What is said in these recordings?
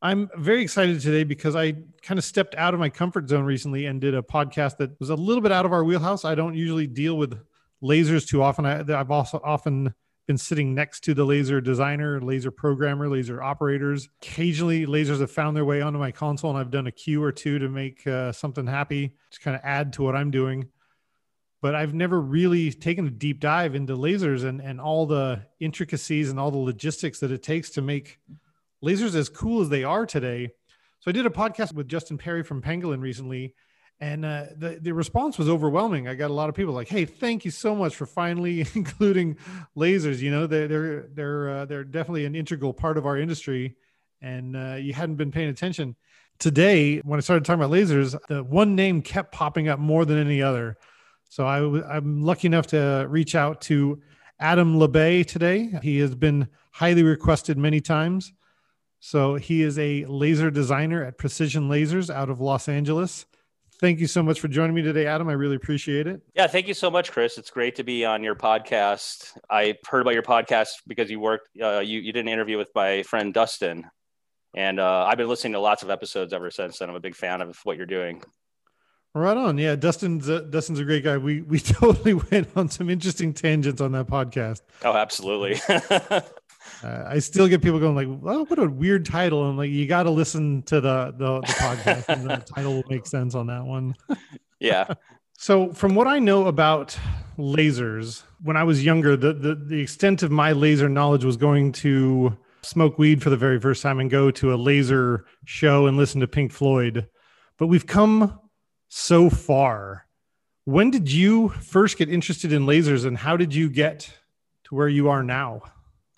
I'm very excited today because I kind of stepped out of my comfort zone recently and did a podcast that was a little bit out of our wheelhouse. I don't usually deal with lasers too often. I, have also often been sitting next to the laser designer, laser programmer, laser operators. Occasionally, lasers have found their way onto my console, and I've done a cue or two to make uh, something happy to kind of add to what I'm doing. But I've never really taken a deep dive into lasers and, and all the intricacies and all the logistics that it takes to make lasers as cool as they are today. So I did a podcast with Dustin Perry from Pangolin recently, and uh, the the response was overwhelming. I got a lot of people like, "Hey, thank you so much for finally including lasers. You know, they're they're they're uh, they're definitely an integral part of our industry, and uh, you hadn't been paying attention." Today, when I started talking about lasers, the one name kept popping up more than any other. So I w- I'm lucky enough to reach out to Adam LeBay today. He has been highly requested many times. So he is a laser designer at Precision Lasers out of Los Angeles. Thank you so much for joining me today, Adam. I really appreciate it. Yeah, thank you so much, Chris. It's great to be on your podcast. I heard about your podcast because you worked, uh, you, you did an interview with my friend Dustin. And uh, I've been listening to lots of episodes ever since. And I'm a big fan of what you're doing. Right on. Yeah, Dustin's uh, Dustin's a great guy. We we totally went on some interesting tangents on that podcast. Oh, absolutely. Uh, I still get people going like, "Oh, what a weird title!" And like, you got to listen to the the, the podcast, and the title will make sense on that one. yeah. So, from what I know about lasers, when I was younger, the, the the extent of my laser knowledge was going to smoke weed for the very first time and go to a laser show and listen to Pink Floyd. But we've come so far. When did you first get interested in lasers, and how did you get to where you are now?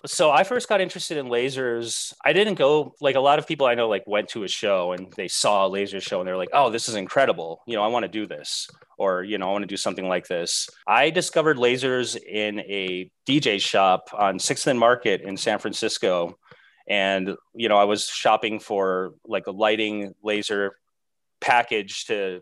So I first got interested in lasers. I didn't go like a lot of people I know like went to a show and they saw a laser show and they're like, "Oh, this is incredible. You know, I want to do this." Or, you know, I want to do something like this. I discovered lasers in a DJ shop on 6th and Market in San Francisco. And, you know, I was shopping for like a lighting laser package to,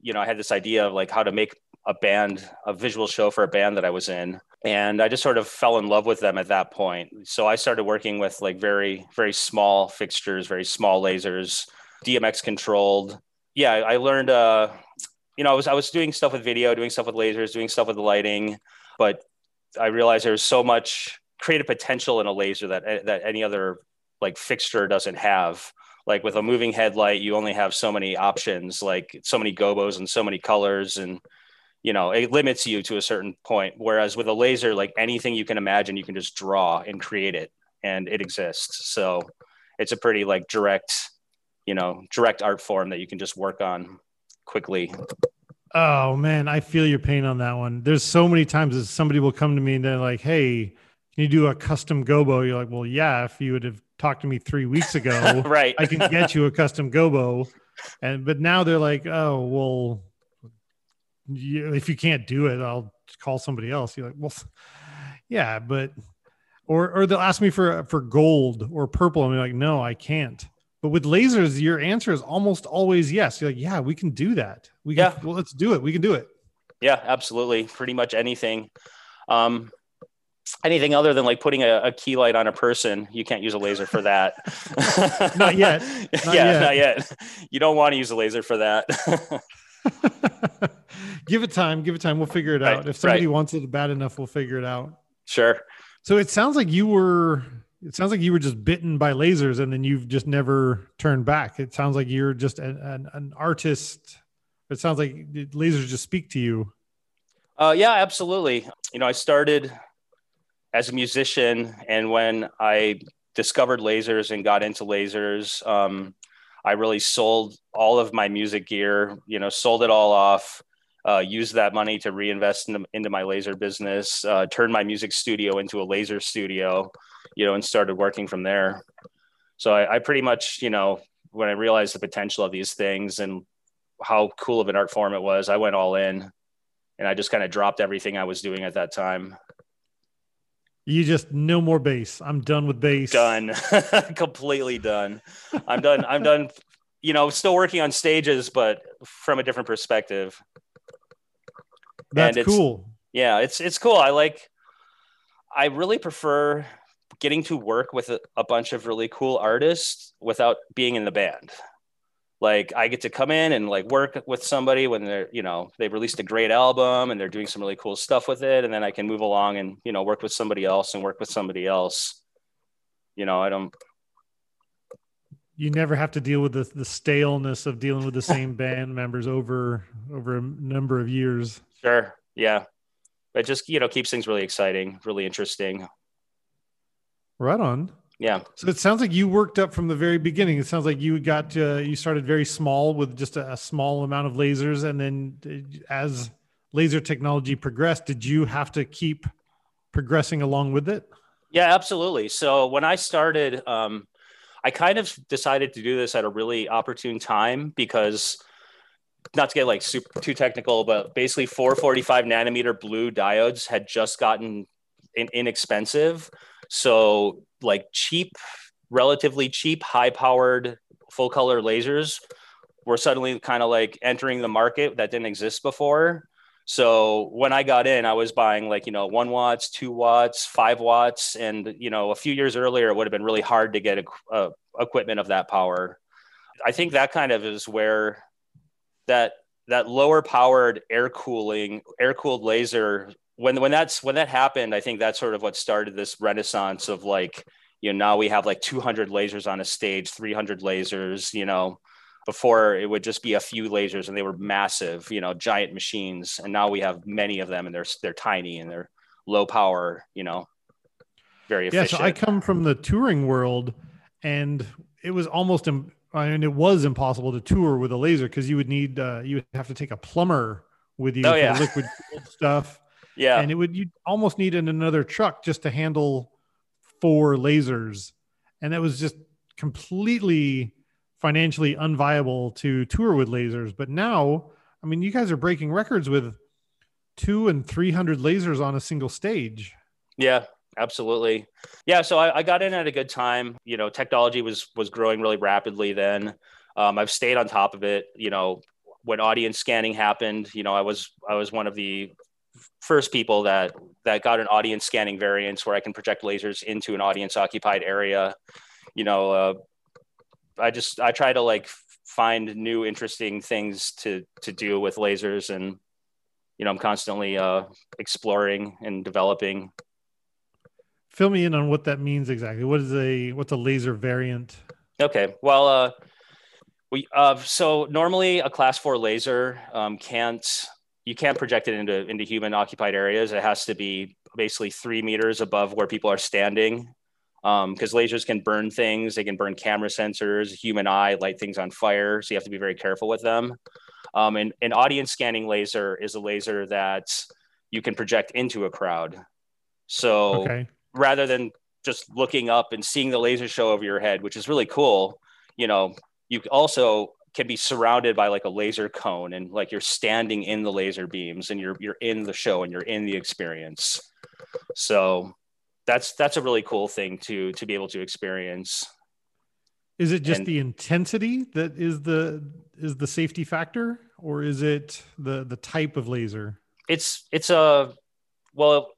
you know, I had this idea of like how to make a band, a visual show for a band that I was in and I just sort of fell in love with them at that point. So I started working with like very very small fixtures, very small lasers, DMX controlled. Yeah, I learned. Uh, you know, I was I was doing stuff with video, doing stuff with lasers, doing stuff with lighting, but I realized there's so much creative potential in a laser that that any other like fixture doesn't have. Like with a moving headlight, you only have so many options, like so many gobos and so many colors and you know it limits you to a certain point whereas with a laser like anything you can imagine you can just draw and create it and it exists. So it's a pretty like direct you know direct art form that you can just work on quickly. Oh man i feel your pain on that one. There's so many times that somebody will come to me and they're like hey can you do a custom gobo? You're like well yeah if you would have talked to me three weeks ago right. I can get you a custom gobo. And but now they're like oh well you, if you can't do it, I'll call somebody else. You're like, well, yeah, but or or they'll ask me for for gold or purple. and I'm like, no, I can't. But with lasers, your answer is almost always yes. You're like, yeah, we can do that. We can, yeah. well, let's do it. We can do it. Yeah, absolutely. Pretty much anything. Um, anything other than like putting a, a, key light on a person, you can't use a laser for that. not yet. Not yeah, yet. not yet. You don't want to use a laser for that give it time. Give it time. We'll figure it right, out. If somebody right. wants it bad enough, we'll figure it out. Sure. So it sounds like you were. It sounds like you were just bitten by lasers, and then you've just never turned back. It sounds like you're just an, an, an artist It sounds like lasers just speak to you. Uh, yeah, absolutely. You know, I started as a musician, and when I discovered lasers and got into lasers, um, I really sold all of my music gear. You know, sold it all off. Uh, used that money to reinvest in, into my laser business. Uh, turned my music studio into a laser studio. You know, and started working from there. So I, I pretty much, you know, when I realized the potential of these things and how cool of an art form it was, I went all in and I just kind of dropped everything I was doing at that time. You just no more bass. I'm done with bass. Done. Completely done. I'm done. I'm done. You know, still working on stages, but from a different perspective. That's cool. Yeah, it's it's cool. I like I really prefer getting to work with a, a bunch of really cool artists without being in the band like I get to come in and like work with somebody when they're, you know, they've released a great album and they're doing some really cool stuff with it. And then I can move along and, you know, work with somebody else and work with somebody else. You know, I don't. You never have to deal with the, the staleness of dealing with the same band members over over a number of years. Sure. Yeah. It just, you know, keeps things really exciting, really interesting. Right on. Yeah. So it sounds like you worked up from the very beginning. It sounds like you got uh, you started very small with just a, a, small amount of lasers, and then uh, as laser technology progressed, did you have to keep progressing along with it? Yeah, absolutely. So when I started, um, I kind of decided to do this at a really opportune time because not to get like super too technical, but basically 445 nanometer blue diodes had just gotten in, inexpensive. So like cheap, relatively cheap, high powered full color lasers were suddenly kind of like entering the market that didn't exist before. So when I got in, I was buying like, you know, one watts, two watts, five watts. And, you know, a few years earlier, it would have been really hard to get a, a uh, equipment of that power. I think that kind of is where that that lower powered air cooling, air cooled laser when when that's when that happened, I think that's sort of what started this renaissance of like, you know, now we have like 200 lasers on a stage, 300 lasers, you know, before it would just be a few lasers and they were massive, you know, giant machines. And now we have many of them and they're they're tiny and they're low power, you know, very efficient. Yeah, so I come from the touring world and it was almost I mean it was impossible to tour with a laser because you would need uh, you would have to take a plumber with you oh, yeah. liquid stuff yeah. And it would, you almost need another truck just to handle four lasers. And that was just completely financially unviable to tour with lasers. But now, I mean, you guys are breaking records with two and 300 lasers on a single stage. Yeah, absolutely. Yeah. So I, I got in at a good time. You know, technology was, was growing really rapidly then. Um, I've stayed on top of it. You know, when audience scanning happened, you know, I was I was one of the first people that that got an audience scanning variance where I can project lasers into an audience occupied area. You know, uh, I just I try to like find new interesting things to to do with lasers, and you know I'm constantly uh, exploring and developing. Fill me in on what that means exactly. What is a what's a laser variant? Okay, well, uh, we uh, so normally a class four laser um, can't you can't project it into into human occupied areas. It has to be basically three meters above where people are standing, because um, lasers can burn things. They can burn camera sensors, human eye, light things on fire. So you have to be very careful with them. Um, and an audience scanning laser is a laser that you can project into a crowd. So okay. rather than just looking up and seeing the laser show over your head, which is really cool, you know, you also can be surrounded by like a laser cone and like you're standing in the laser beams and you're you're in the show and you're in the experience. So that's that's a really cool thing to to be able to experience. Is it just and, the intensity that is the is the safety factor or is it the the type of laser? It's it's a well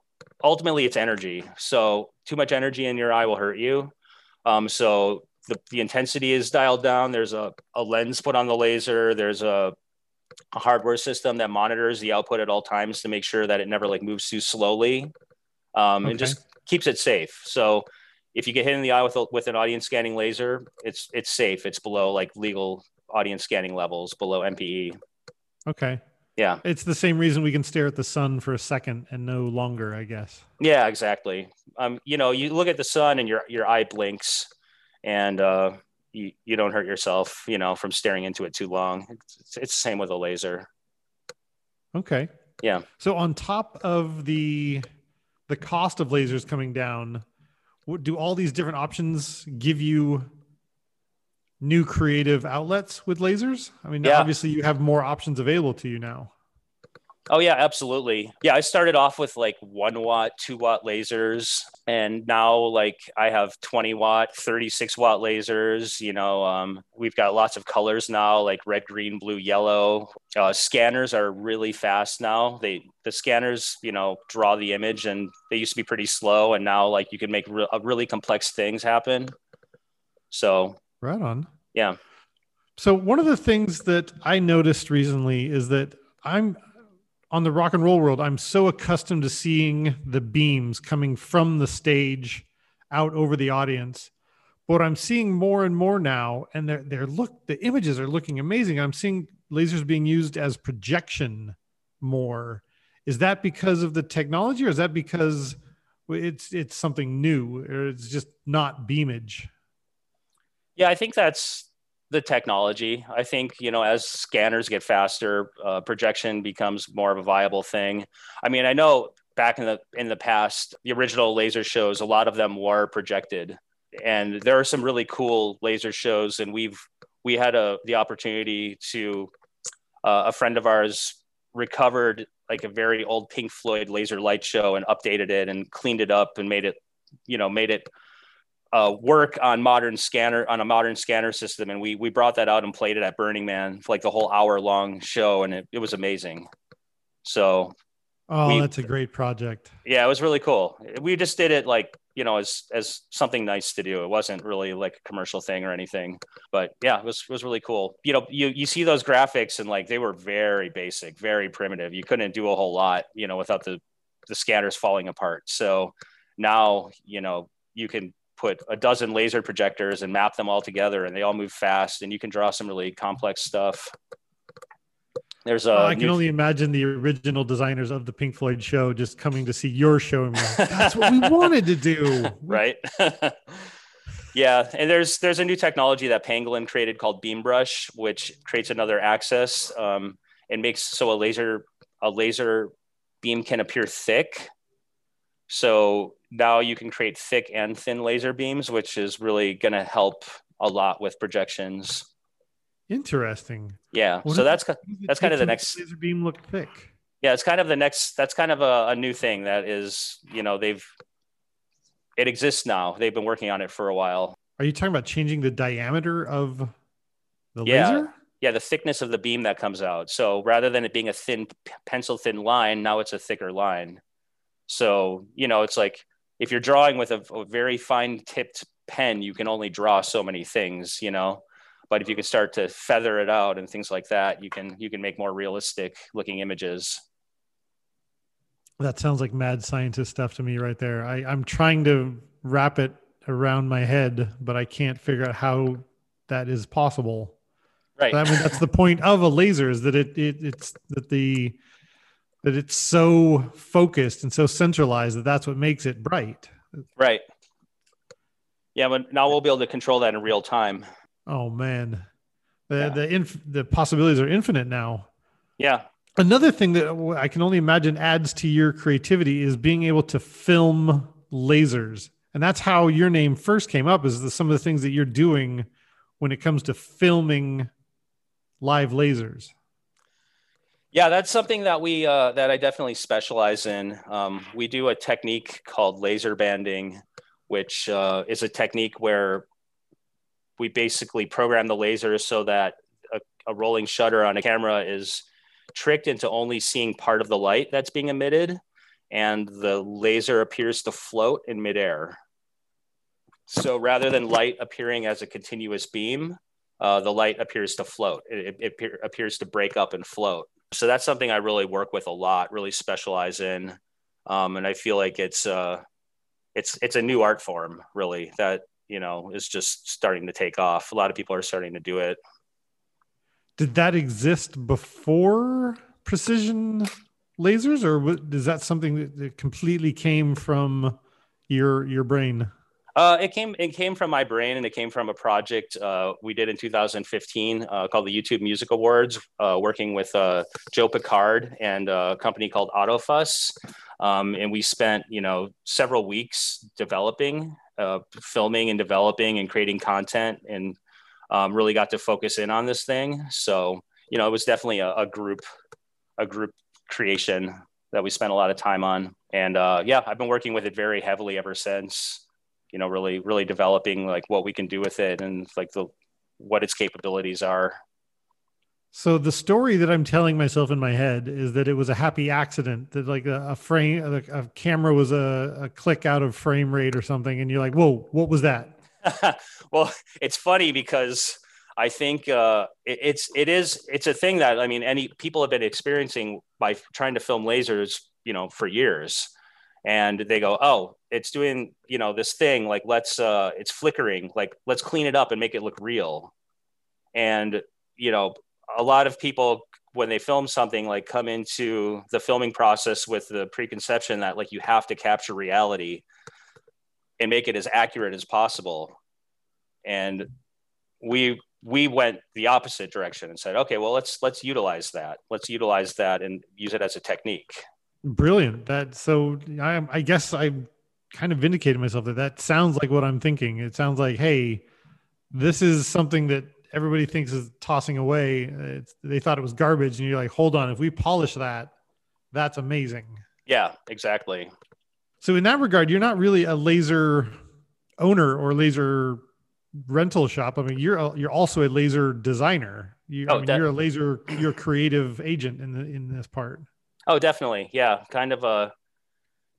ultimately it's energy. So too much energy in your eye will hurt you. Um, so the, the intensity is dialed down. There's a, a lens put on the laser. There's a, a hardware system that monitors the output at all times to make sure that it never like moves too slowly um, okay. and just keeps it safe. So if you get hit in the eye with, a, with an audience scanning laser, it's, it's safe. It's below like legal audience scanning levels below MPE. Okay. Yeah. It's the same reason we can stare at the sun for a second and no longer, I guess. Yeah, exactly. Um, you know, you look at the sun and your your eye blinks, and uh, you you don't hurt yourself, you know, from staring into it too long. It's, it's the same with a laser. Okay. Yeah. So on top of the the cost of lasers coming down, what, do all these different options give you new creative outlets with lasers? I mean, Yeah. obviously you have more options available to you now. Oh yeah, absolutely. Yeah, I started off with like one watt, two watt lasers, and now like I have 20 watt, 36 watt lasers. You know, um, we've got lots of colors now, like red, green, blue, yellow. Uh, scanners are really fast now. They the scanners, you know, draw the image, and they used to be pretty slow, and now like you can make re- uh, really complex things happen. So Right on. Yeah. So one of the things that I noticed recently is that I'm on the rock and roll world. I'm so accustomed to seeing the beams coming from the stage out over the audience. But I'm seeing more and more now, and they're they're look the images are looking amazing. I'm seeing lasers being used as projection more. Is that because of the technology, or is that because it's it's something new, or it's just not beamage? Yeah, I think that's the technology. I think you know as scanners get faster, uh, projection becomes more of a viable thing. I mean, I know back in the in the past, the original laser shows, a lot of them were projected, and there are some really cool laser shows. And we've we had a the opportunity to uh, a friend of ours recovered like a very old Pink Floyd laser light show and updated it and cleaned it up and made it, you know, made it uh, work on modern scanner on a modern scanner system, and we we brought that out and played it at Burning Man for like the whole hour long show, and it, it was amazing. So Oh, We- that's a great project. yeah, it was really cool. We just did it like you know as as something nice to do. It wasn't really like a commercial thing or anything, but yeah, it was it was really cool. You know, you you see those graphics and like they were very basic, very primitive. You couldn't do a whole lot, you know, without the the scanners falling apart. So now you know you can put a dozen laser projectors and map them all together, and they all move fast, and you can draw some really complex stuff. There's a Oh, I can only imagine the original designers of the Pink Floyd show just coming to see your show and like, that's what we wanted to do. right yeah and there's there's a new technology that pangolin created called beam brush which creates another axis um, and makes so a laser a laser beam can appear thick so now you can create thick and thin laser beams which is really going to help a lot with projections Interesting. yeah What so that's it That's kinda the next- laser beam look thick. yeah it's kind of the next that's kind of a, a new thing that is you know they've it exists now they've been working on it for a while Are you talking about changing the diameter of the Yeah. laser? yeah the thickness of the beam that comes out so rather than it being a thin pencil thin line now it's a thicker line so you know it's like if you're drawing with a, a very fine tipped pen you can only draw so many things you know but if you can start to feather it out and things like that you can you can make more realistic looking images That sounds like mad scientist stuff to me right there. I, I'm trying to wrap it around my head, but I can't figure out how that is possible. right I mean, that's the point of a laser is that it, it it's that the that it's so focused and so centralized that that's what makes it bright. right yeah but now we'll be able to control that in real time Oh man, the Yeah. the inf- the possibilities are infinite now. yeah Another thing that I can only imagine adds to your creativity is being able to film lasers, and that's how your name first came up. Is the, some of the things that you're doing when it comes to filming live lasers? Yeah, that's something that we uh, that I definitely specialize in. Um, we do a technique called laser banding, which uh, is a technique where we basically program the laser so that a, a rolling shutter on a camera is tricked into only seeing part of the light that's being emitted, and the laser appears to float in midair. So rather than light appearing as a continuous beam, uh, the light appears to float. It, it appear, appears to break up and float so that's something I really work with a lot, really specialize in, um, and I feel like it's uh, it's it's a new art form, really that you know is just starting to take off. A lot of people are starting to do it. Did that exist before precision lasers, or is that something that completely came from your your brain? Uh, it came it came from my brain, and it came from a project uh, we did in 2015 uh, called the YouTube Music Awards, uh, working with uh, Joe Picard and a company called Autofuss, um, and we spent you know several weeks developing, uh, filming, and developing and creating content, and um, really got to focus in on this thing. So you know, it was definitely a, a group a group creation that we spent a lot of time on, and yeah, I've been working with it very heavily ever since you know really really developing like what we can do with it and like the what its capabilities are. So the story that i'm telling myself in my head is that it was a happy accident that like a, a frame a, a, camera was a, a click out of frame rate or something and you're like whoa what was that? Well it's funny because i think uh, it, it's it is it's a thing that i mean any people have been experiencing by trying to film lasers you know for years. And they go oh it's doing you know this thing like let's uh it's flickering like let's clean it up and make it look real. And you know a lot of people when they film something like come into the filming process with the preconception that like you have to capture reality and make it as accurate as possible. And we we went the opposite direction and said okay well let's let's utilize that. Let's utilize that and use it as a technique. Brilliant. That so I I guess I kind of vindicated myself that that sounds like what I'm thinking. It sounds like, hey, this is something that everybody thinks is tossing away. It's, they thought it was garbage, and you're like, hold on, if we polish that, that's amazing. Yeah, exactly. So in that regard, you're not really a laser owner or laser rental shop. I mean, you're a, you're also a laser designer. You, oh, I mean, you're a laser, you're a creative agent in the in this part. Oh, definitely. Yeah. Kind of a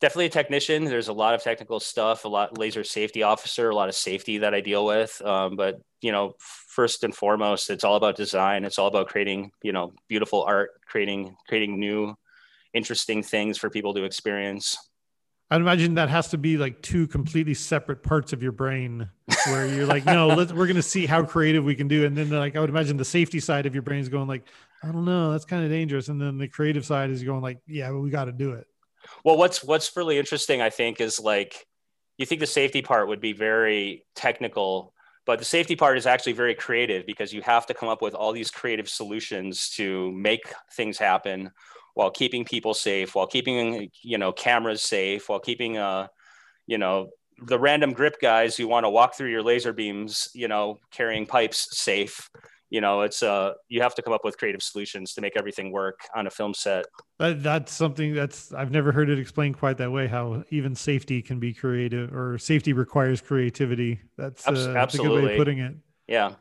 definitely a technician. There's a lot of technical stuff, a lot laser safety officer, a lot of safety that I deal with. Um, but you know, first and foremost, it's all about design. It's all about creating, you know, beautiful art, creating creating new, interesting things for people to experience. I'd imagine that has to be like two completely separate parts of your brain where you're like, no, let's, we're going to see how creative we can do. And then like, I would imagine the safety side of your brain is going like, I don't know, that's kind of dangerous. And then the creative side is going like, yeah, we got to do it. Well, what's, what's really interesting, I think is like, you think the safety part would be very technical, but the safety part is actually very creative because you have to come up with all these creative solutions to make things happen while keeping people safe, while keeping you know cameras safe, while keeping uh you know the random grip guys who want to walk through your laser beams, you know, carrying pipes safe. You know, it's uh you have to come up with creative solutions to make everything work on a film set. That, that's something that's I've never heard it explained quite that way. How even safety can be creative, or safety requires creativity. That's, uh, that's a good way of putting it. Yeah,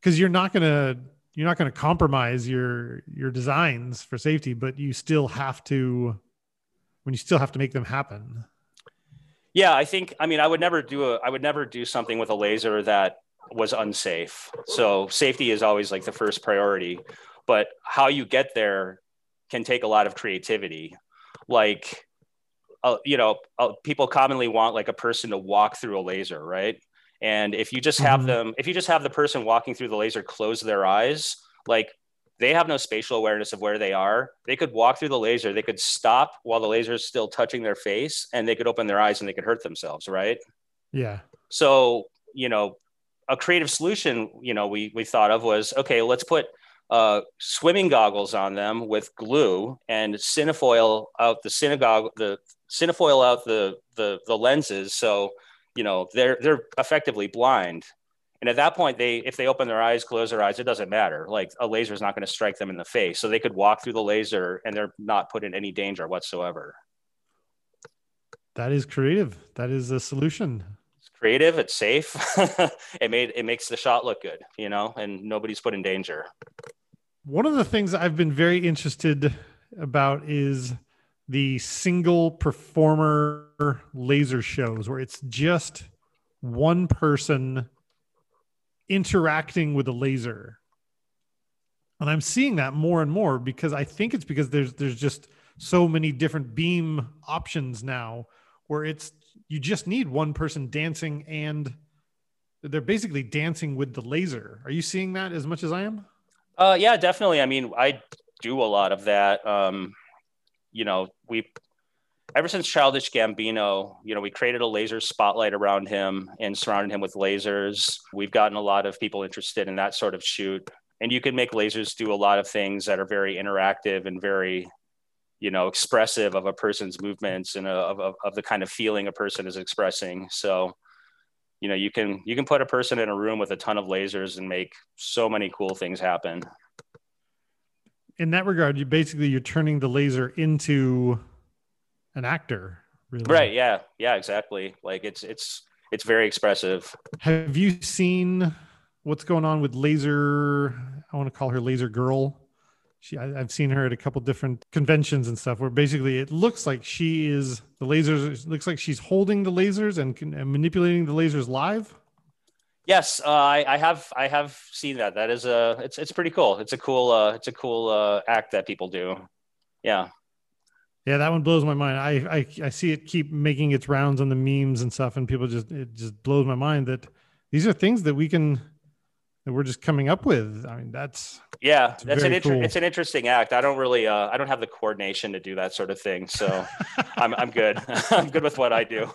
because you're not gonna you're not going to compromise your your designs for safety, but you still have to when you still have to make them happen. Yeah, I think I mean I would never do a I would never do something with a laser that was unsafe. So safety is always like the first priority, but how you get there can take a lot of creativity. Like uh, you know, uh, people commonly want like a person to walk through a laser, right? And if you just have mm-hmm. them, if you just have the person walking through the laser close their eyes, like they have no spatial awareness of where they are. They could walk through the laser, they could stop while the laser is still touching their face, and they could open their eyes and they could hurt themselves, right? Yeah. So, you know, a creative solution, you know, we we thought of was okay, let's put uh, swimming goggles on them with glue and cinefoil out the synagogue the cinefoil out the the the lenses. So you know they're they're effectively blind. And at that point they if they open their eyes close their eyes it doesn't matter. Like a laser is not going to strike them in the face. So they could walk through the laser and they're not put in any danger whatsoever. That is creative. That is a solution creative it's safe it made it makes the shot look good you know and nobody's put in danger one of the things i've been very interested about is the single performer laser shows where it's just one person interacting with a laser. And I'm seeing that more and more because I think it's because there's there's just so many different beam options now where it's you just need one person dancing and they're basically dancing with the laser. Are you seeing that as much as I am? Uh, yeah, definitely. I mean, I do a lot of that. Um, you know, we ever since Childish Gambino, you know, we created a laser spotlight around him and surrounded him with lasers. We've gotten a lot of people interested in that sort of shoot. And you can make lasers do a lot of things that are very interactive and very, you know, expressive of a person's movements and uh, of, of, of the kind of feeling a person is expressing. So, you know, you can you can put a person in a room with a ton of lasers and make so many cool things happen. In that regard, you basically you're turning the laser into an actor really. right yeah yeah exactly like it's it's it's very expressive have you seen what's going on with laser i want to call her laser girl she I, have seen her at a couple different conventions and stuff where basically it looks like she is the lasers looks like she's holding the lasers and, and manipulating the lasers live. Yes uh, I, I have i have seen that. That is a it's it's pretty cool. It's a cool uh it's a cool uh act that people do. Yeah. Yeah, that one blows my mind. I, I I see it keep making its rounds on the memes and stuff, and people just it just blows my mind that these are things that we can that we're just coming up with. I mean, that's yeah, that's, that's an inter- cool. it's an interesting act. I don't really uh, I don't have the coordination to do that sort of thing, so I'm I'm good. I'm good with what I do.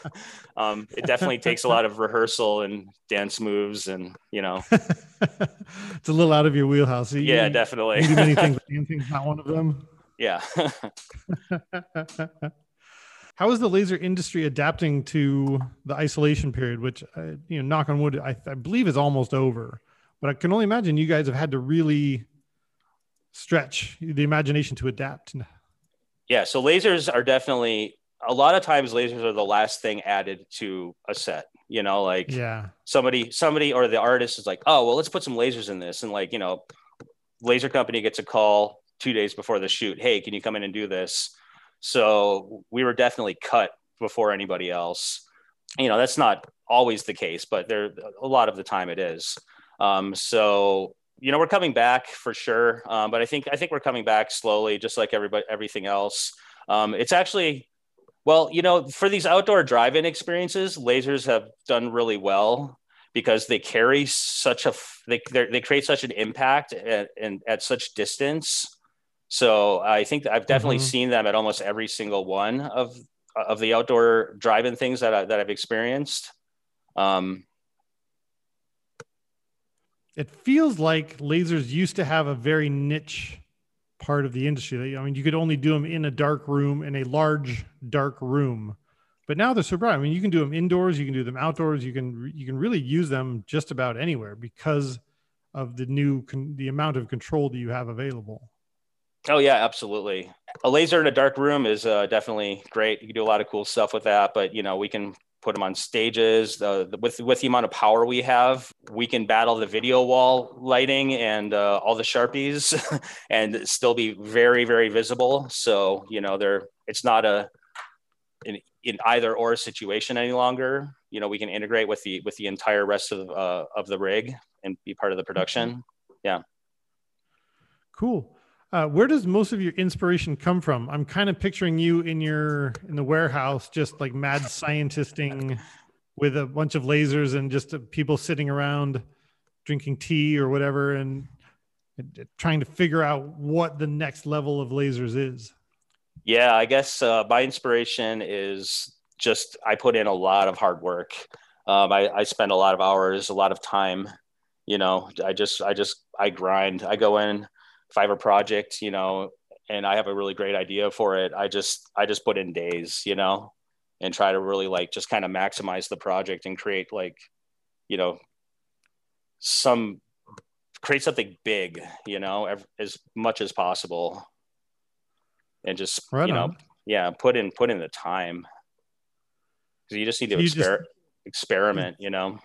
Um, it definitely takes a lot of rehearsal and dance moves, and you know, it's a little out of your wheelhouse. You, yeah, definitely. You do many things. Dancing's not one of them. Yeah. How is the laser industry adapting to the isolation period, which, uh, you know, knock on wood, I, I believe is almost over? But I can only imagine you guys have had to really stretch the imagination to adapt. Yeah. So lasers are definitely a lot of times lasers are the last thing added to a set you know like yeah somebody somebody or the artist is like oh well let's put some lasers in this and like you know laser company gets a call two days before the shoot, hey, can you come in and do this? So we were definitely cut before anybody else. You know, that's not always the case, but there a lot of the time it is. Um, so you know, we're coming back for sure, um, but I think I think we're coming back slowly, just like everybody everything else. Um, it's actually well, you know, for these outdoor drive-in experiences, lasers have done really well because they carry such a they they create such an impact at, and at such distance so I think I've definitely mm-hmm. seen them at almost every single one of of the outdoor drive-in things that I, that I've experienced. Um, it feels like lasers used to have a very niche part of the industry. I mean, you could only do them in a dark room in a large dark room, but now they're so bright. I mean, you can do them indoors, you can do them outdoors, you can you can really use them just about anywhere because of the new con- the amount of control that you have available. Oh yeah, absolutely. A laser in a dark room is uh, definitely great. You can do a lot of cool stuff with that, but you know we can put them on stages. Uh, with with the amount of power we have, we can battle the video wall lighting and uh, all the sharpies, and still be very very visible. So you know there, it's not a in, in either or situation any longer. You know we can integrate with the with the entire rest of uh, of the rig and be part of the production. Yeah. Cool. Uh, where does most of your inspiration come from? I'm kind of picturing you in your in the warehouse, just like mad scientisting with a bunch of lasers and just uh, people sitting around drinking tea or whatever, and, and trying to figure out what the next level of lasers is. Yeah, I guess uh, my inspiration is just I put in a lot of hard work. Um, I, I spend a lot of hours, a lot of time. You know, I just I just I grind. I go in if I have a project, you know, and I have a really great idea for it, I just I just put in days, you know, and try to really like just kind of maximize the project and create like, you know, some create something big, you know, as much as possible, and just right you know, yeah, put in put in the time. Because you just need to exper- just, experiment, you know.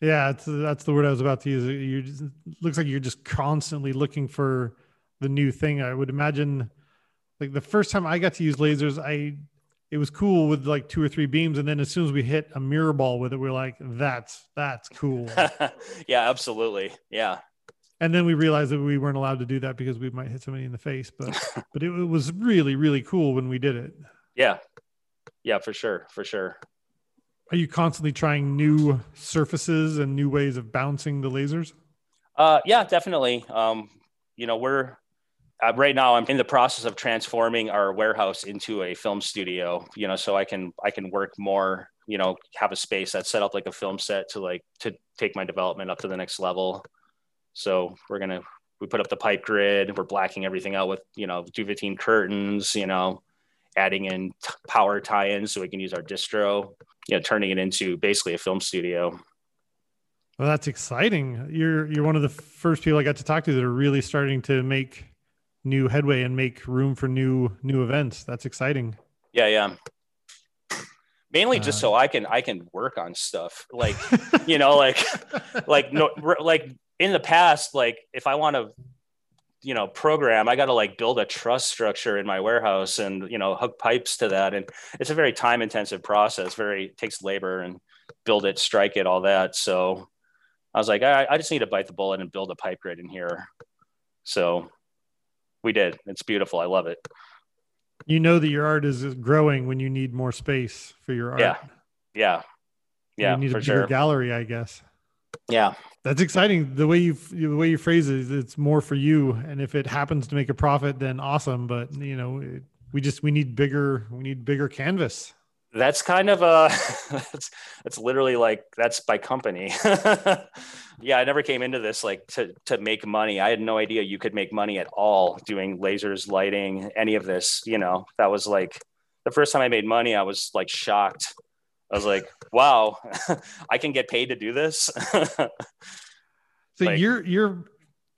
Yeah, it's, that's the word I was about to use. You just, looks like you're just constantly looking for the new thing. I would imagine, like the first time I got to use lasers, I it was cool with like two or three beams, and then as soon as we hit a mirror ball with it, we are like, "That's that's cool." yeah, absolutely. Yeah. And then we realized that we weren't allowed to do that because we might hit somebody in the face. But but it, it was really really cool when we did it. Yeah, yeah, for sure, for sure are you constantly trying new surfaces and new ways of bouncing the lasers? Uh, yeah, definitely. Um, you know, we're uh, right now I'm in the process of transforming our warehouse into a film studio, you know, so I can I can work more, you know, have a space that's set up like a film set to like to take my development up to the next level. So we're gonna we put up the pipe grid, we're blacking everything out with you know Duvetine curtains, you know, adding in t- power tie-ins so we can use our distro, you know, turning it into basically a film studio. Well, that's exciting. You're you're one of the first people I got to talk to that are really starting to make new headway and make room for new new events. That's exciting. Yeah, yeah. Mainly just uh, so I can I can work on stuff like you know like like no like in the past like if I want to you know program I got to like build a truss structure in my warehouse and you know hook pipes to that and it's a very time intensive process very takes labor and build it strike it all that so I was like I, I just need to bite the bullet and build a pipe grid in here so we did. It's beautiful. I love it. You know that your art is growing when you need more space for your art. Yeah. Yeah. Yeah. You need for a bigger sure. gallery, I guess. Yeah. That's exciting. The way you the way you phrase it, it's more for you. And if it happens to make a profit, then awesome. But you know, we just we need bigger. We need bigger canvas that's kind of a that's that's literally like that's by company yeah i never came into this like to to make money i had no idea you could make money at all doing lasers lighting any of this you know that was like the first time i made money i was like shocked i was like wow i can get paid to do this so like, your your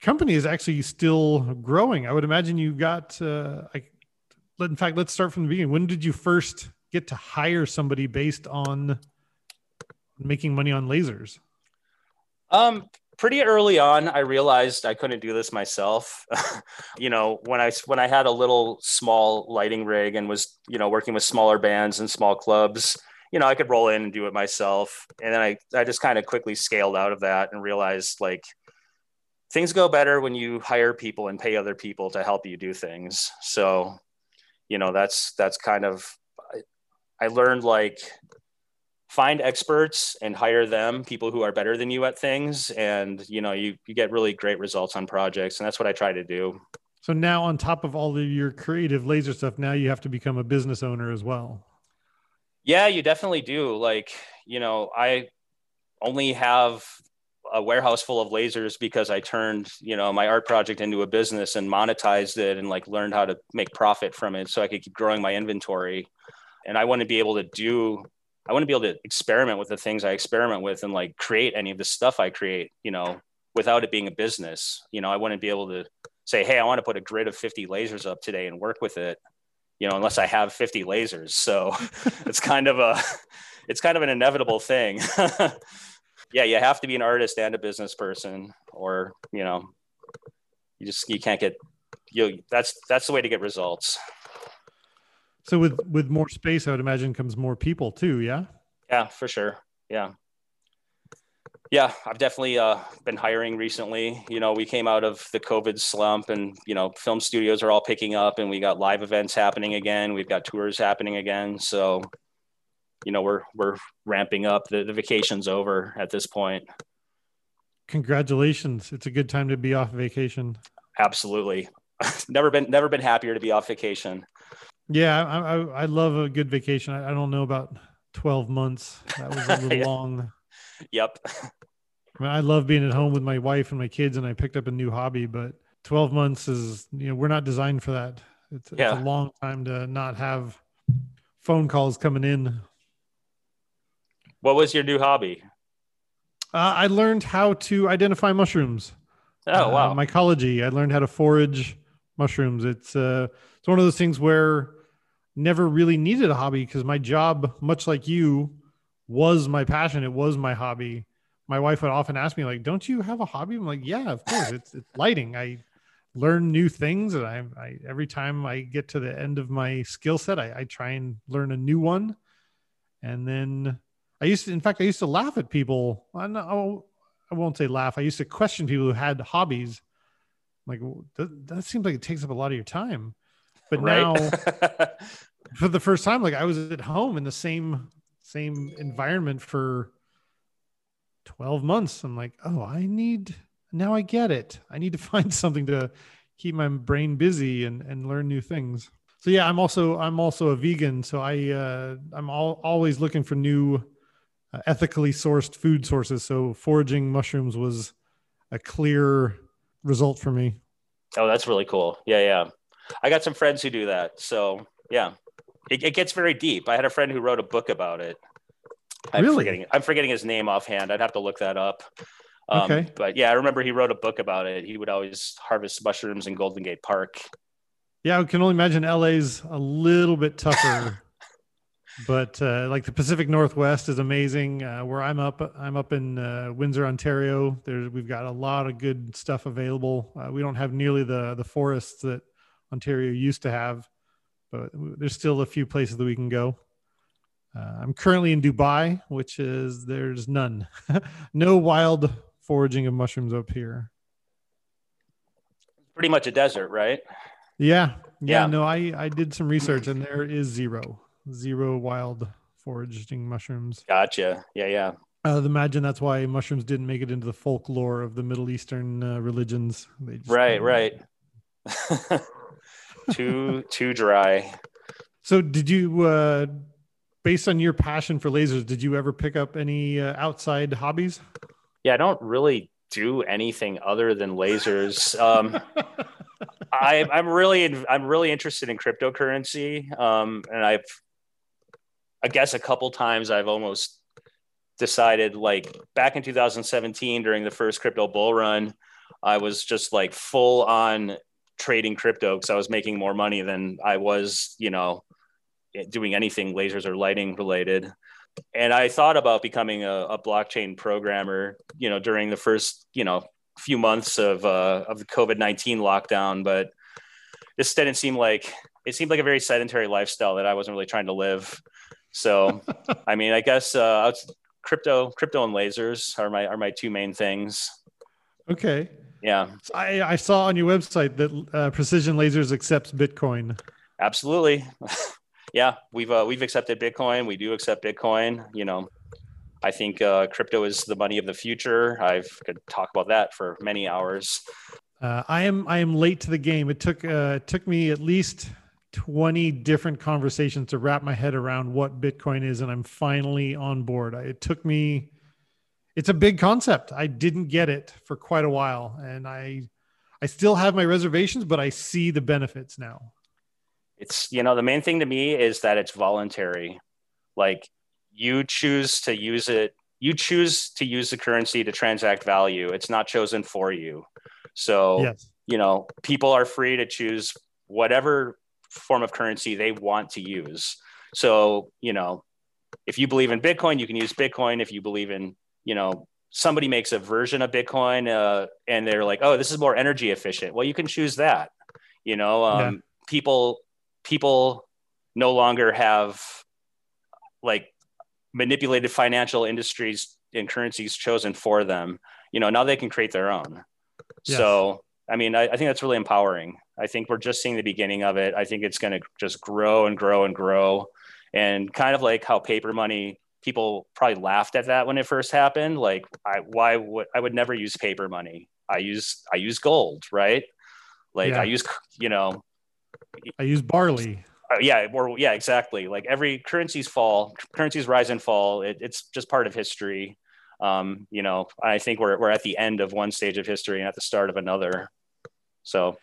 company is actually still growing i would imagine you got uh I, in fact let's start from the beginning when did you first get to hire somebody based on making money on lasers? Um, pretty early on, I realized I couldn't do this myself. you know, when I when I had a little small lighting rig and was you know working with smaller bands and small clubs, you know, I could roll in and do it myself. And then I I just kind of quickly scaled out of that and realized like things go better when you hire people and pay other people to help you do things. So, you know, that's that's kind of I learned like find experts and hire them, people who are better than you at things. And, you know, you, you get really great results on projects. And that's what I try to do. So now on top of all of your creative laser stuff, now you have to become a business owner as well. Yeah, you definitely do. Like, you know, I only have a warehouse full of lasers because I turned, you know, my art project into a business and monetized it and like learned how to make profit from it so I could keep growing my inventory and I want to be able to do I want to be able to experiment with the things I experiment with and like create any of the stuff I create, you know, without it being a business. You know, I want to be able to say, hey, I want to put a grid of 50 lasers up today and work with it, you know, unless I have 50 lasers. So it's kind of a it's kind of an inevitable thing. yeah, you have to be an artist and a business person, or you know, you just you can't get you that's that's the way to get results. So with with more space, I would imagine comes more people too. Yeah. Yeah, for sure. Yeah. Yeah, I've definitely uh, been hiring recently. You know, we came out of the COVID slump, and you know, film studios are all picking up, and we got live events happening again. We've got tours happening again. So, you know, we're we're ramping up. The, the vacation's over at this point. Congratulations! It's a good time to be off vacation. Absolutely. never been never been happier to be off vacation. Yeah, I, I, I love a good vacation. I, I, don't know about 12 months. That was a little yeah. long. Yep. I, mean, I love being at home with my wife and my kids, and I picked up a new hobby, but 12 months is, you know, we're not designed for that. It's, yeah. it's a long time to not have phone calls coming in. What was your new hobby? Uh, I learned how to identify mushrooms. Oh, wow. Uh, mycology. I learned how to forage mushrooms. It's, uh, it's one of those things where never really needed a hobby because my job, much like you, was my passion. It was my hobby. My wife would often ask me, like, "Don't you have a hobby?" I'm like, "Yeah, of course. It's, it's lighting. I learn new things, and I, I every time I get to the end of my skill set, I, I try and learn a new one. And then I used to, in fact, I used to laugh at people. I, know, I won't say laugh. I used to question people who had hobbies. Like that, that seems like it takes up a lot of your time. But right? now, for the first time, like I was at home in the same same environment for 12 months. I'm like, oh, I need now I get it. I need to find something to keep my brain busy and, and learn new things. So yeah, I'm also I'm also a vegan. So I uh, I'm all, always looking for new uh, ethically sourced food sources. So foraging mushrooms was a clear result for me. Oh, that's really cool. Yeah, yeah. I got some friends who do that. So yeah, it, it gets very deep. I had a friend who wrote a book about it. I'm Really? forgetting I'm forgetting his name offhand. I'd have to look that up. Um, Okay. But yeah, I remember he wrote a book about it. He would always harvest mushrooms in Golden Gate Park. Yeah, I can only imagine LA's a little bit tougher. but uh, like the Pacific Northwest is amazing. Uh, where I'm up, I'm up in uh, Windsor, Ontario. There's we've got a lot of good stuff available. Uh, we don't have nearly the the forests that Ontario used to have, but there's still a few places that we can go. Uh, I'm currently in Dubai, which is there's none, no wild foraging of mushrooms up here. Pretty much a desert, right? Yeah, yeah. Yeah. No, I I did some research and there is zero, zero wild foraging mushrooms. Gotcha. Yeah, yeah. I would imagine that's why mushrooms didn't make it into the folklore of the Middle Eastern uh, religions. They just Right, right. too too dry. So, did you, uh, based on your passion for lasers, did you ever pick up any uh, outside hobbies? Yeah, I don't really do anything other than lasers. Um, I, I'm really I'm really interested in cryptocurrency, um, and I've I guess a couple times I've almost decided like back in 2017 during the first crypto bull run, I was just like full on trading crypto because I was making more money than I was, you know, doing anything lasers or lighting related. And I thought about becoming a, a blockchain programmer, you know, during the first, you know, few months of uh, of the COVID nineteen lockdown, but this didn't seem like it seemed like a very sedentary lifestyle that I wasn't really trying to live. So, I mean, I guess uh, crypto, crypto, and lasers are my are my two main things. Okay. Yeah, So I, I saw on your website that uh, Precision Lasers accepts Bitcoin. absolutely. yeah, we've uh, we've accepted Bitcoin. We do accept Bitcoin. You know, I think uh, crypto is the money of the future. I could talk about that for many hours. Uh, I am I am late to the game. It took uh, it took me at least twenty different conversations to wrap my head around what Bitcoin is, and I'm finally on board. It took me. It's a big concept. I didn't get it for quite a while, and I I still have my reservations, but I see the benefits now. it's you know the main thing to me is that it's voluntary like you choose to use it you choose to use the currency to transact value it's not chosen for you so Yes. you know people are free to choose whatever form of currency they want to use so you know if you believe in bitcoin you can use bitcoin if you believe in you know somebody makes a version of bitcoin uh, and they're like oh this is more energy efficient. Well you can choose that you know um, Yeah. people people no longer have like manipulated financial industries and currencies chosen for them. You know now they can create their own. Yes. so i mean I, I think that's really empowering. I think we're just seeing the beginning of it. I think it's going to just grow and grow and grow. And kind of like how paper money people probably laughed at that when it first happened. Like i why would i would never use paper money. I use i use gold right? Like Yeah. i use you know I use barley. uh, yeah or yeah exactly. Like every currencies fall currencies rise and fall. It, it's just part of history. Um you know i think we're, we're at the end of one stage of history and at the start of another. So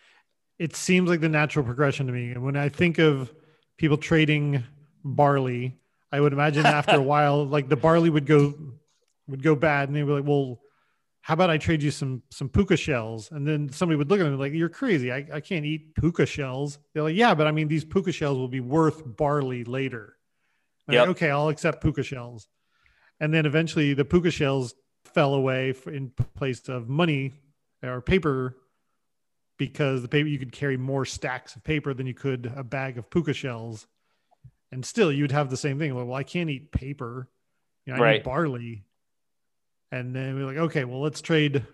it seems like the natural progression to me. And when I think of people trading barley, I would imagine after a while, like the barley would go would go bad, and they were like, "Well, how about I trade you some some puka shells?" And then somebody would look at them like, "You're crazy! I, I can't eat puka shells." They're like, "Yeah, but I mean, these puka shells will be worth barley later." I'm like, okay, I'll accept puka shells. And then eventually, the puka shells fell away in place of money or paper because the paper you could carry more stacks of paper than you could a bag of puka shells and still you'd have the same thing like well i can't eat paper. You know i Right. need barley. And then we're like okay well let's trade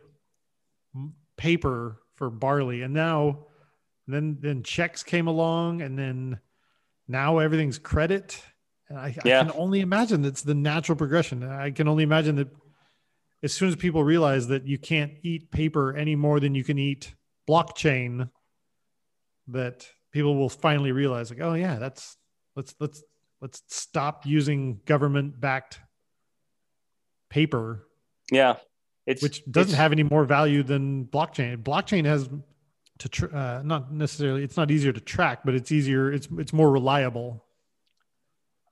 paper for barley. And now then then checks came along and then now everything's credit. And i, Yeah. I can only imagine that's the natural progression. I can only imagine that as soon as people realize that you can't eat paper any more than you can eat blockchain, that people will finally realize like, oh yeah, that's let's let's let's stop using government backed paper. Yeah. It's, which doesn't it's, have any more value than blockchain. Blockchain has to tr- uh, not necessarily it's not easier to track, but it's easier. It's it's more reliable.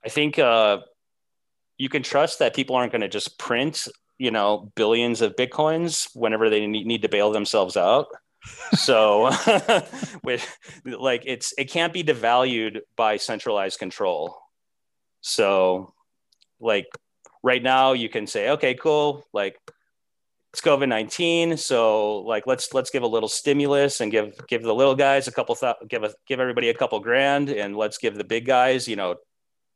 I think uh, you can trust that people aren't going to just print you know billions of bitcoins whenever they need, need to bail themselves out. So like it's it can't be devalued by centralized control. So like right now you can say okay cool like it's COVID nineteen, so like let's let's give a little stimulus and give give the little guys a couple th- give a give everybody a couple grand, and let's give the big guys you know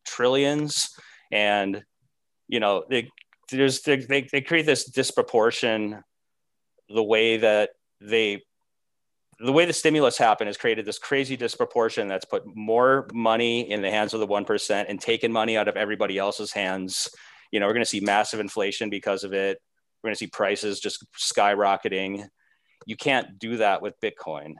trillions, and you know they there's they, they create this disproportion the way that they the way the stimulus happened has created this crazy disproportion that's put more money in the hands of the 1% and taken money out of everybody else's hands you know we're going to see massive inflation because of it we're going to see prices just skyrocketing. You can't do that with Bitcoin.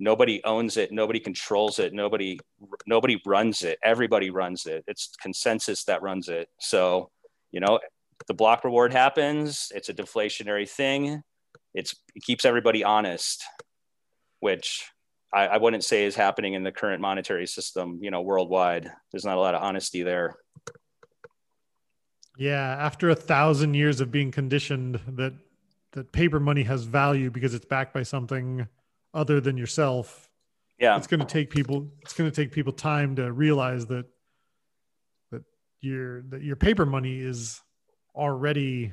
Nobody owns it. Nobody controls it. Nobody nobody runs it. Everybody runs it. It's consensus that runs it. So, you know, the block reward happens. It's a deflationary thing. It's it keeps everybody honest, which I, I wouldn't say is happening in the current monetary system. You know, worldwide. There's not a lot of honesty there. Yeah, after a thousand years of being conditioned that that paper money has value because it's backed by something other than yourself. Yeah, it's going to take people. It's going to take people time to realize that that your that your paper money is already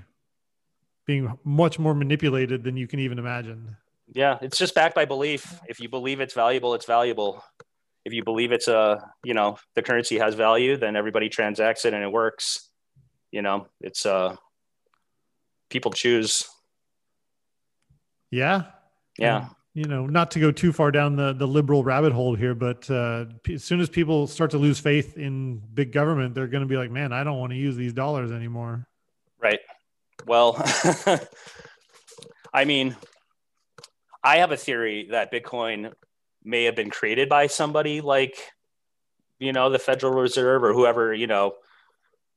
being much more manipulated than you can even imagine. Yeah, it's just backed by belief. If you believe it's valuable, it's valuable. If you believe it's a, you know, the currency has value, then everybody transacts it and it works. You know it's uh people choose. Yeah. Yeah. You know not to go too far down the the liberal rabbit hole here but uh as soon as people start to lose faith in big government they're going to be like man i don't want to use these dollars anymore. Right. Well i mean i have a theory that bitcoin may have been created by somebody like you know the federal reserve or whoever you know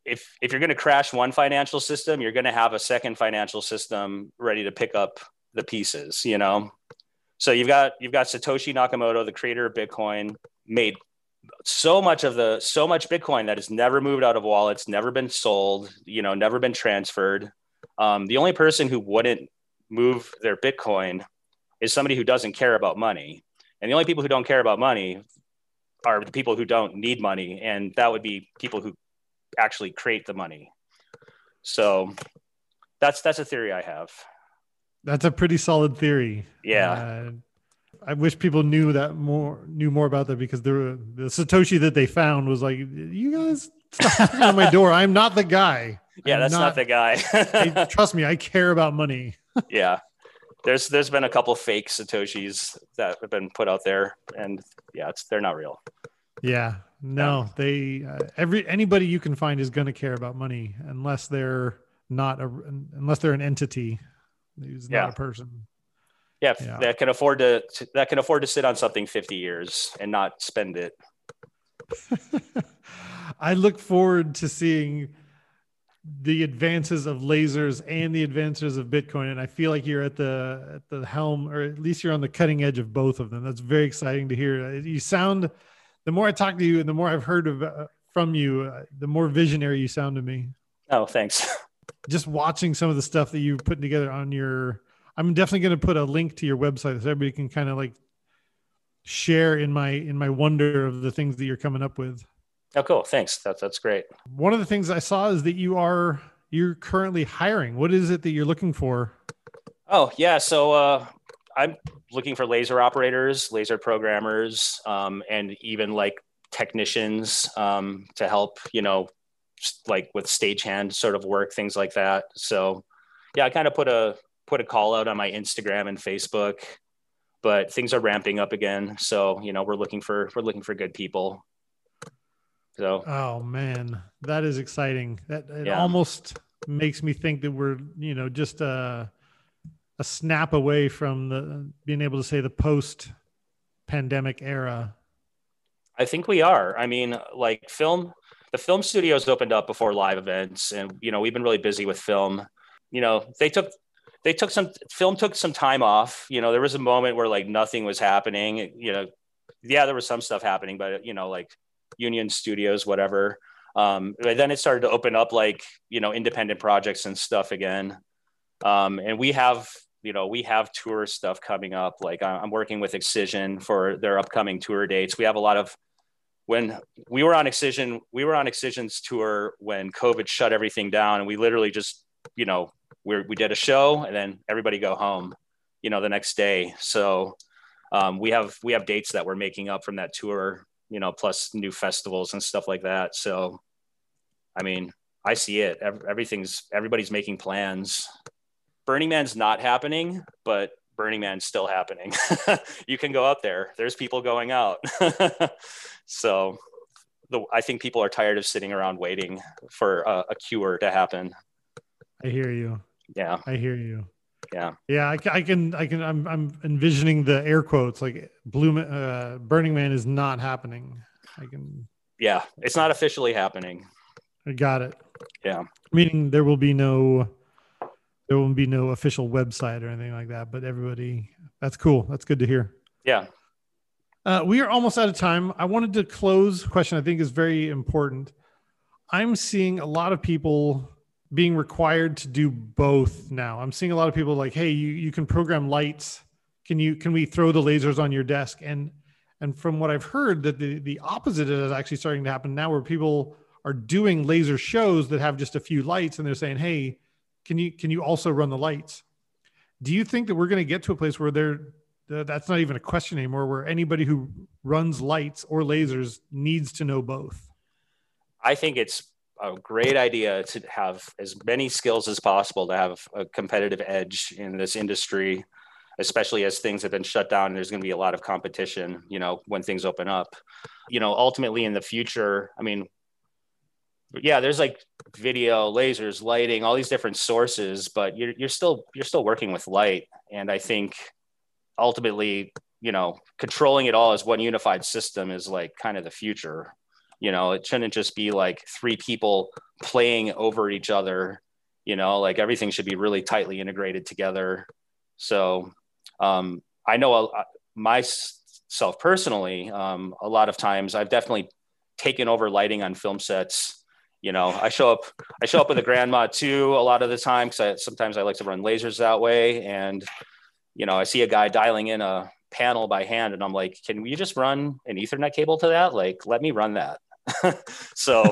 if if you're going to crash one financial system, you're going to have a second financial system ready to pick up the pieces. You know, so you've got you've got Satoshi Nakamoto, the creator of Bitcoin, made so much of the so much Bitcoin that has never moved out of wallets, never been sold, you know, never been transferred. Um, the only person who wouldn't move their Bitcoin is somebody who doesn't care about money, and the only people who don't care about money are the people who don't need money, and that would be people who actually create the money. So that's that's a theory I have. That's a pretty solid theory. Yeah. Uh, I wish people knew that more knew more about that because the the Satoshi that they found was like, you guys stop on my door. I'm not the guy. Yeah, I'm that's not, not, the guy. I, trust me, I care about money. yeah. There's there's been a couple fake Satoshis that have been put out there, and yeah, it's they're not real. Yeah, no, they uh, every anybody you can find is going to care about money unless they're not a unless they're an entity who's yeah. not a person. Yeah, yeah, that can afford to that can afford to sit on something 50 years and not spend it. I look forward to seeing the advances of lasers and the advances of Bitcoin, and I feel like you're at the at the helm, or at least you're on the cutting edge of both of them. That's very exciting to hear. You sound the more I talk to you and the more I've heard of uh, from you, uh, the more visionary you sound to me. Oh, thanks. Just watching some of the stuff that you've put together on your, I'm definitely going to put a link to your website so everybody can kind of like share in my in my wonder of the things that you're coming up with. Oh, cool. Thanks. That's that's great. One of the things I saw is that you are you're currently hiring. What is it that you're looking for? Oh yeah, so uh, I'm looking for laser operators, laser programmers, um, and even like technicians um, to help, you know, like with stagehand sort of work, things like that. So, yeah, I kind of put a put a call out on my Instagram and Facebook, but things are ramping up again. So, you know, we're looking for we're looking for good people. So, oh man, that is exciting. That it yeah. almost makes me think that we're you know just a a snap away from the being able to say the post pandemic era. I think we are. I mean, like film, the film studios opened up before live events, and you know we've been really busy with film. You know, they took they took some film took some time off. You know, there was a moment where like nothing was happening. You know, yeah, there was some stuff happening, but you know, like Union Studios, whatever. Um, but then it started to open up like you know independent projects and stuff again. Um, and we have you know we have tour stuff coming up. Like I'm working with Excision for their upcoming tour dates. We have a lot of when we were on Excision, we were on Excision's tour when COVID shut everything down, and we literally just you know we we did a show and then everybody go home, you know, the next day. So um, we have we have dates that we're making up from that tour, you know, plus new festivals and stuff like that. So, I mean, I see it. Everything's everybody's making plans. Burning Man's not happening, but Burning Man's still happening. you can go out there. There's people going out. so, the, I think people are tired of sitting around waiting for a, a cure to happen. I hear you. Yeah. I hear you. Yeah. Yeah. I, I can, I can, I'm, I'm envisioning the air quotes like Blue, uh, Burning Man is not happening. I can. Yeah. It's not officially happening. I got it. Yeah. Meaning there will be no, there will be no official website or anything like that, but everybody, that's cool. That's good to hear. Yeah. Uh, we are almost out of time. I wanted to close question I think is very important. I'm seeing a lot of people being required to do both now. I'm seeing a lot of people like, hey, you, you can program lights. Can you can we throw the lasers on your desk? And and from what I've heard, that the the opposite is actually starting to happen now, where people are doing laser shows that have just a few lights, and they're saying, hey, can you can you also run the lights? Do you think that we're going to get to a place where they're that's not even a question anymore, where anybody who runs lights or lasers needs to know both? I think it's a great idea to have as many skills as possible to have a competitive edge in this industry especially as things have been shut down. There's going to be a lot of competition you know when things open up. You know ultimately in the future i mean yeah there's like video lasers lighting all these different sources but you're, you're still you're still working with light. And i think ultimately you know controlling it all as one unified system is like kind of the future you know it shouldn't just be like three people playing over each other you know like everything should be really tightly integrated together. So um, i know myself personally um, a lot of times i've definitely taken over lighting on film sets. You know i show up i show up with a grandMA2 a lot of the time because sometimes i like to run lasers that way. And you know i see a guy dialing in a panel by hand and i'm like can we just run an ethernet cable to that? Like let me run that so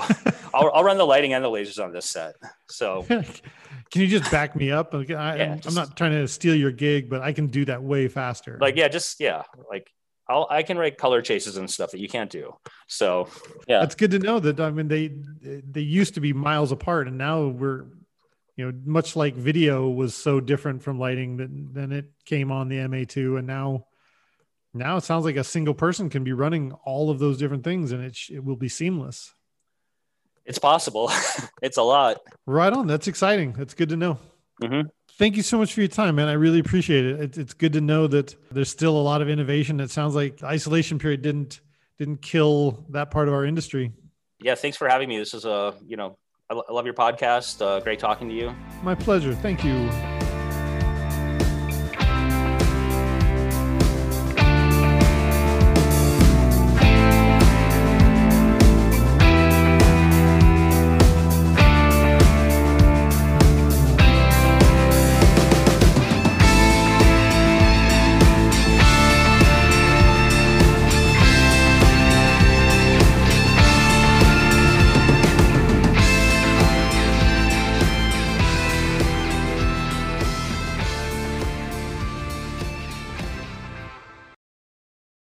I'll, I'll, run the lighting and the lasers on this set. So can you just back me up? I, yeah, I'm, just, I'm not trying to steal your gig, but I can do that way faster. Like, yeah, just, yeah, like I'll, I can write color chases and stuff that you can't do. So yeah, that's good to know that. I mean, they, they used to be miles apart and now we're, you know, much like video was so different from lighting that then it came on the MA2 and now now it sounds like a single person can be running all of those different things and it, sh- it will be seamless. It's possible. it's a lot. Right on. That's exciting. That's good to know. Mm-hmm. Thank you so much for your time, man. I really appreciate it. it. It's good to know that there's still a lot of innovation. It sounds like isolation period didn't didn't kill that part of our industry. Yeah, thanks for having me. This is a you know I love your podcast. Uh, great talking to you. My pleasure. Thank you.